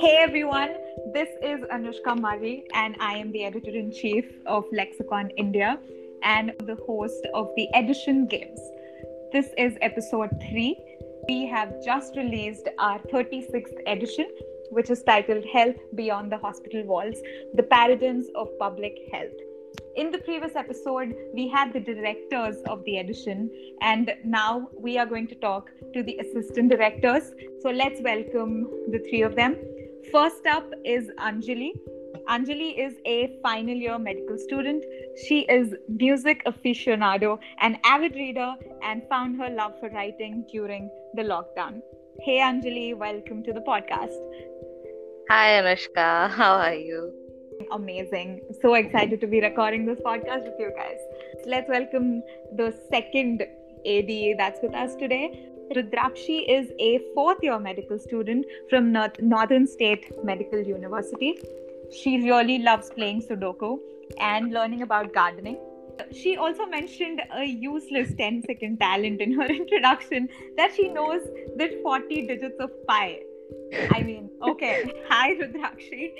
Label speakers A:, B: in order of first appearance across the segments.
A: Hey everyone, this is Anushka Murray, and I am the editor in chief of Lexicon India and the host of the Edition Games. This is episode 3. We have just released our 36th edition, which is titled Health Beyond the Hospital Walls The Paradigms of Public Health. In the previous episode, we had the directors of the edition, and now we are going to talk to the assistant directors. So let's welcome the three of them. First up is Anjali. Anjali is a final year medical student. She is music aficionado, an avid reader, and found her love for writing during the lockdown. Hey Anjali, welcome to the podcast.
B: Hi Anushka, how are you?
A: Amazing. So excited to be recording this podcast with you guys. Let's welcome the second AD that's with us today. Rudrakshi is a fourth year medical student from Northern State Medical University. She really loves playing Sudoku and learning about gardening. She also mentioned a useless 10 second talent in her introduction that she knows the 40 digits of pi. I mean, okay. Hi, Rudrakshi.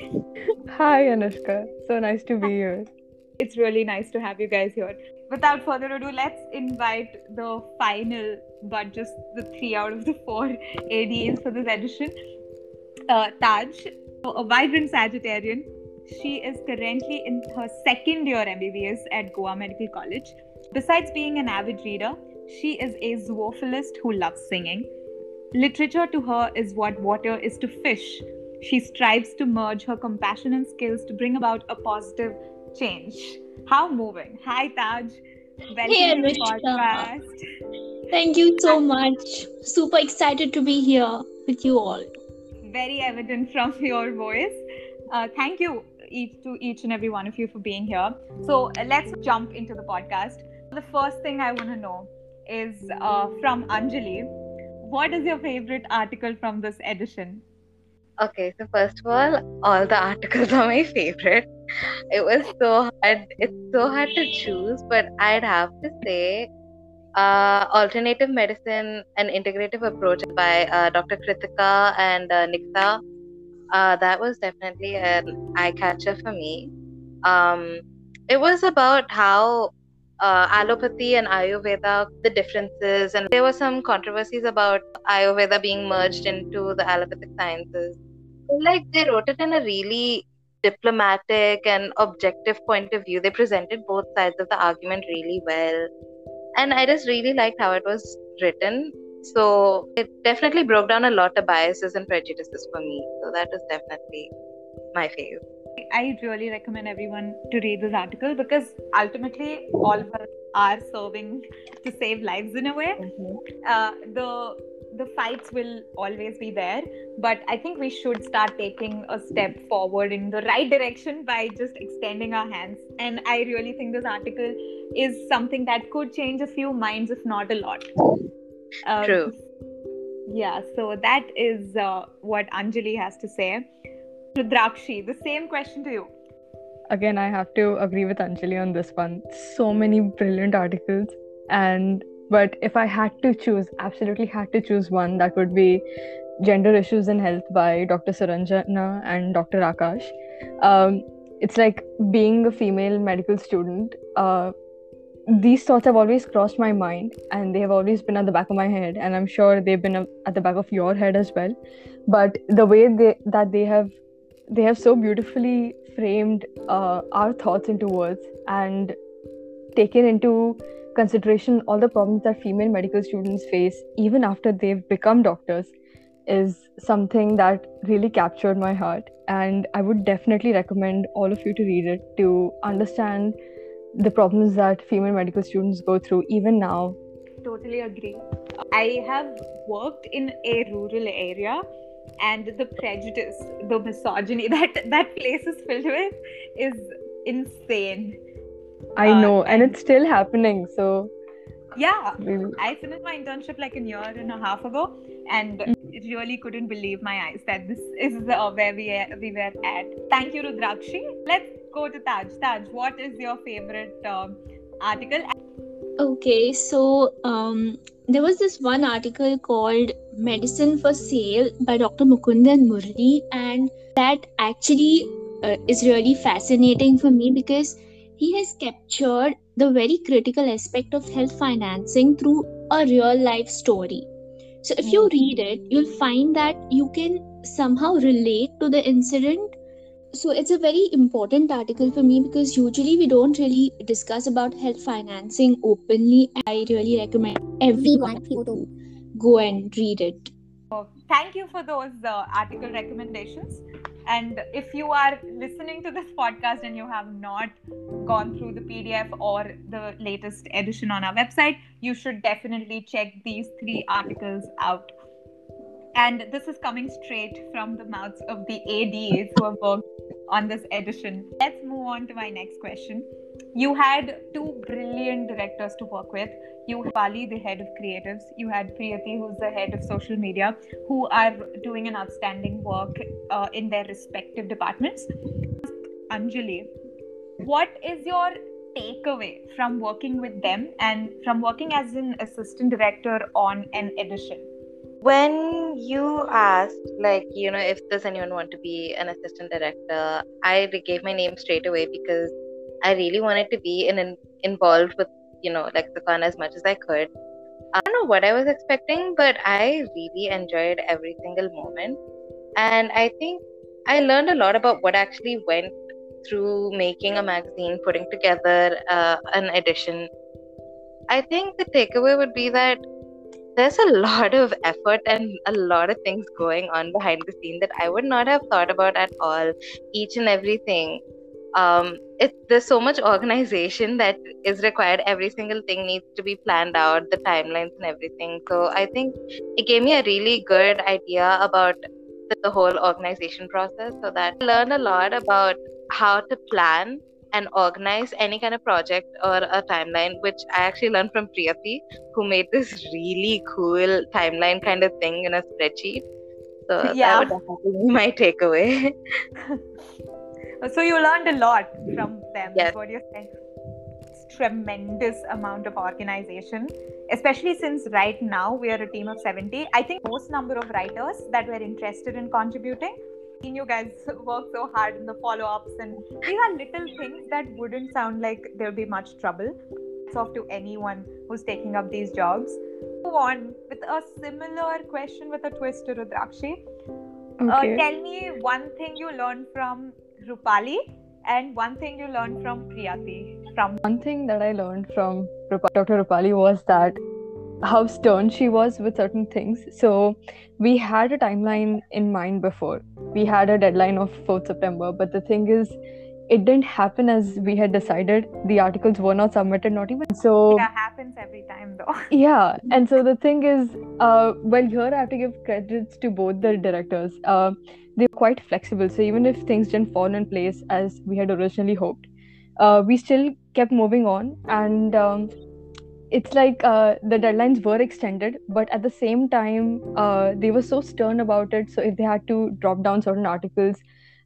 C: Hi, Anushka. So nice to be here.
A: It's really nice to have you guys here. Without further ado, let's invite the final, but just the three out of the four ADs for this edition. Uh, Taj, a vibrant Sagittarian. She is currently in her second year MBBS at Goa Medical College. Besides being an avid reader, she is a zoophilist who loves singing. Literature to her is what water is to fish. She strives to merge her compassion and skills to bring about a positive change. How moving. Hi, Taj. Welcome
D: hey,
A: to the podcast.
D: Thank you so much. Super excited to be here with you all.
A: Very evident from your voice. Uh, thank you each to each and every one of you for being here. So uh, let's jump into the podcast. The first thing I want to know is uh, from Anjali. What is your favorite article from this edition?
B: Okay, so first of all, all the articles are my favorite. It was so hard. It's so hard to choose, but I'd have to say uh, alternative medicine and integrative approach by uh, Dr. Kritika and uh, Nikta. Uh, that was definitely an eye catcher for me. Um, it was about how uh, allopathy and Ayurveda, the differences, and there were some controversies about Ayurveda being merged into the allopathic sciences like they wrote it in a really diplomatic and objective point of view. They presented both sides of the argument really well. And I just really liked how it was written. So it definitely broke down a lot of biases and prejudices for me. So that is definitely my favorite.
A: I really recommend everyone to read this article because ultimately all of us are serving to save lives in a way. Mm-hmm. Uh, the the fights will always be there but i think we should start taking a step forward in the right direction by just extending our hands and i really think this article is something that could change a few minds if not a lot
B: um, true
A: yeah so that is uh, what anjali has to say Rudrakshi, the same question to you
C: again i have to agree with anjali on this one so many brilliant articles and but if I had to choose, absolutely had to choose one, that would be Gender Issues in Health by Dr. Saranjana and Dr. Akash. Um, it's like being a female medical student. Uh, these thoughts have always crossed my mind and they have always been at the back of my head and i'm sure they've been at the back of your head as well but the way they that they have they have so beautifully framed uh, our thoughts into words and taken into consideration all the problems that female medical students face even after they've become doctors is something that really captured my heart. And i would definitely recommend all of you to read it to understand the problems that female medical students go through even now.
A: Totally agree. I have worked in a rural area and the prejudice the misogyny that that place is filled with is insane
C: I uh, know, and, and, it's still happening. So
A: yeah, I finished my internship like a year and a half ago, and mm-hmm. really couldn't believe my eyes that this is uh, where we are, we were at. Thank you, Rudrakshi. Let's go to Taj. Taj, what is your favorite um, article?
D: Okay, so um, there was this one article called Medicine for Sale by Dr. Mukundan Murli, and that actually uh, is really fascinating for me because he has captured the very critical aspect of health financing through a real life story. So, if you read it, you'll find that you can somehow relate to the incident so it's a very important article for me because usually we don't really discuss about health financing openly i really recommend everyone of you to go and read it
A: Oh, thank you for those uh, article recommendations. And if you are listening to this podcast and you have not gone through the PDF or the latest edition on our website, you should definitely check these three articles out. And this is coming straight from the mouths of the ADs who have worked on this edition. Let's move on to my next question. You had two brilliant directors to work with. You had Bali, the head of creatives. You had Priyati, who's the head of social media, who are doing an outstanding work uh, in their respective departments. Anjali, what is your takeaway from working with them and from working as an assistant director on an edition?
B: When you asked like you know if does anyone want to be an assistant director i gave my name straight away because i really wanted to be in, in involved with you know like lexicon as much as i could. I don't know what i was expecting but i really enjoyed every single moment. And i think i learned a lot about what actually went through making a magazine putting together uh, an edition. I think the takeaway would be that there's a lot of effort and a lot of things going on behind the scene that I would not have thought about at all. Each and everything. Um, it there's so much organization that is required. Every single thing needs to be planned out, the timelines and everything. So I think it gave me a really good idea about the, the whole organization process. So that I learned a lot about how to plan and organize any kind of project or a timeline, which I actually learned from Priyati, who made this really cool timeline kind of thing in a spreadsheet. So
A: Yeah.
B: that would definitely be my takeaway.
A: So you learned a lot from them.
B: Yes.
A: What you're saying. Tremendous amount of organization, especially since right now we are a team of 70. I think most number of writers that were interested in contributing. Seen You guys work so hard in the follow-ups, and these are little things that wouldn't sound like there'll be much trouble. It's off to anyone who's taking up these jobs. Move on with a similar question with a twist to Rudrakshi. Uh,
C: Okay.
A: tell me one thing you learned from Rupali and one thing you learned from Priyati. From
C: One thing that I learned from Rupa- Dr. Rupali was that how stern she was with certain things. So we had a timeline in mind before. We had a deadline of 4th September, but the thing is, it didn't happen as we had decided. The articles were not submitted, not even. So
A: that happens every time though.
C: yeah and so the thing is uh well here i have to give credits to both the directors uh they were quite flexible so even if things didn't fall in place as we had originally hoped uh we still kept moving on and um it's like uh, the deadlines were extended but at the same time uh, they were so stern about it so if they had to drop down certain articles.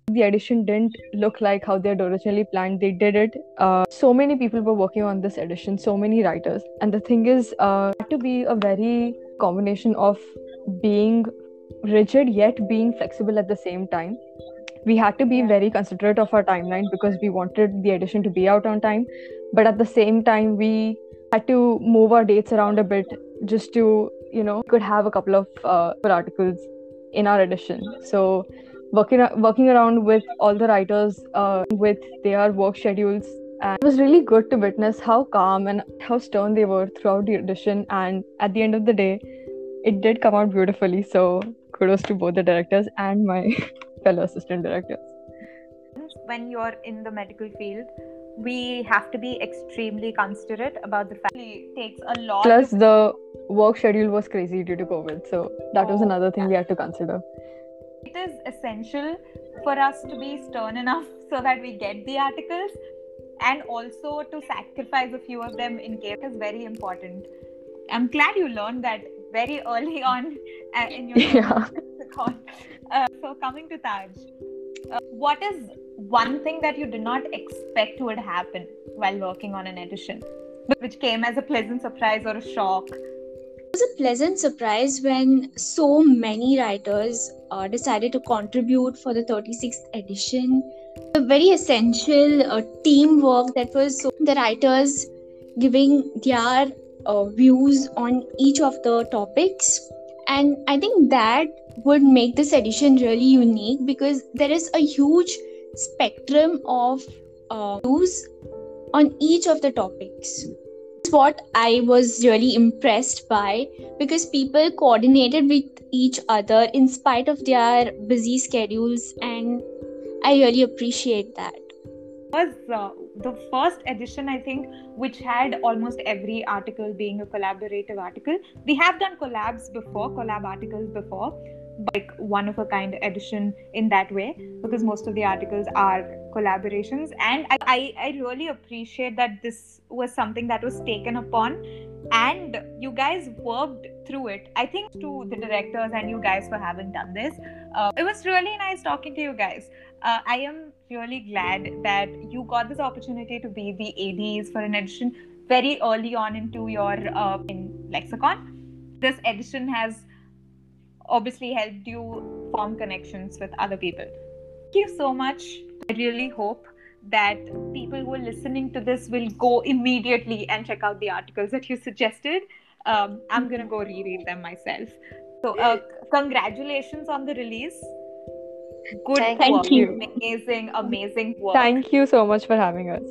C: The edition didn't look like how they had originally planned. They did it uh, so many people were working on this edition so many writers. And the thing is uh, it had to be a very combination of being rigid yet being flexible at the same time. We had to be very considerate of our timeline because we wanted the edition to be out on time but at the same time we had to move our dates around a bit just to you know could have a couple of uh, articles in our edition. So working working around with all the writers uh, with their work schedules and it was really good to witness how calm and how stern they were throughout the edition. And at the end of the day it did come out beautifully. So kudos to both the directors and my fellow assistant directors.
A: When you're in the medical field, we have to be extremely considerate about the fact it takes a lot
C: plus the work schedule was crazy due to covid so that was
A: Oh,
C: another thing we had to consider.
A: It is essential for us to be stern enough so that we get the articles and also to sacrifice a few of them in case is very important. I'm glad you learned that very early on uh, in your
C: yeah.
A: uh, so coming to taj uh, what is one thing that you did not expect would happen while working on an edition which came as a pleasant surprise or a shock?
D: It was a pleasant surprise when so many writers uh, decided to contribute for the 36th edition. A very essential uh, teamwork that was so the writers giving their uh, views on each of the topics. And I think that would make this edition really unique because there is a huge spectrum of uh, views on each of the topics. It's what I was really impressed by because people coordinated with each other in spite of their busy schedules, and I really appreciate that.
A: was uh, the first edition i think which had almost every article being a collaborative article we have done collabs before collab articles before like one of a kind edition in that way because most of the articles are collaborations. And I, I, I really appreciate that this was something that was taken upon and you guys worked through it. I think to the directors and you guys for having done this. Uh, it was really nice talking to you guys. Uh, i am really glad that you got this opportunity to be the ADs for an edition very early on into your uh, in lexicon. This edition has obviously helped you form connections with other people. Thank you so much. I really hope that people who are listening to this will go immediately and check out the articles that you suggested. Um, I'm going to go reread them myself. So, uh, congratulations on the release. Good
B: Thank
A: work.
D: you.
A: Amazing, amazing work.
C: Thank you so much for having us.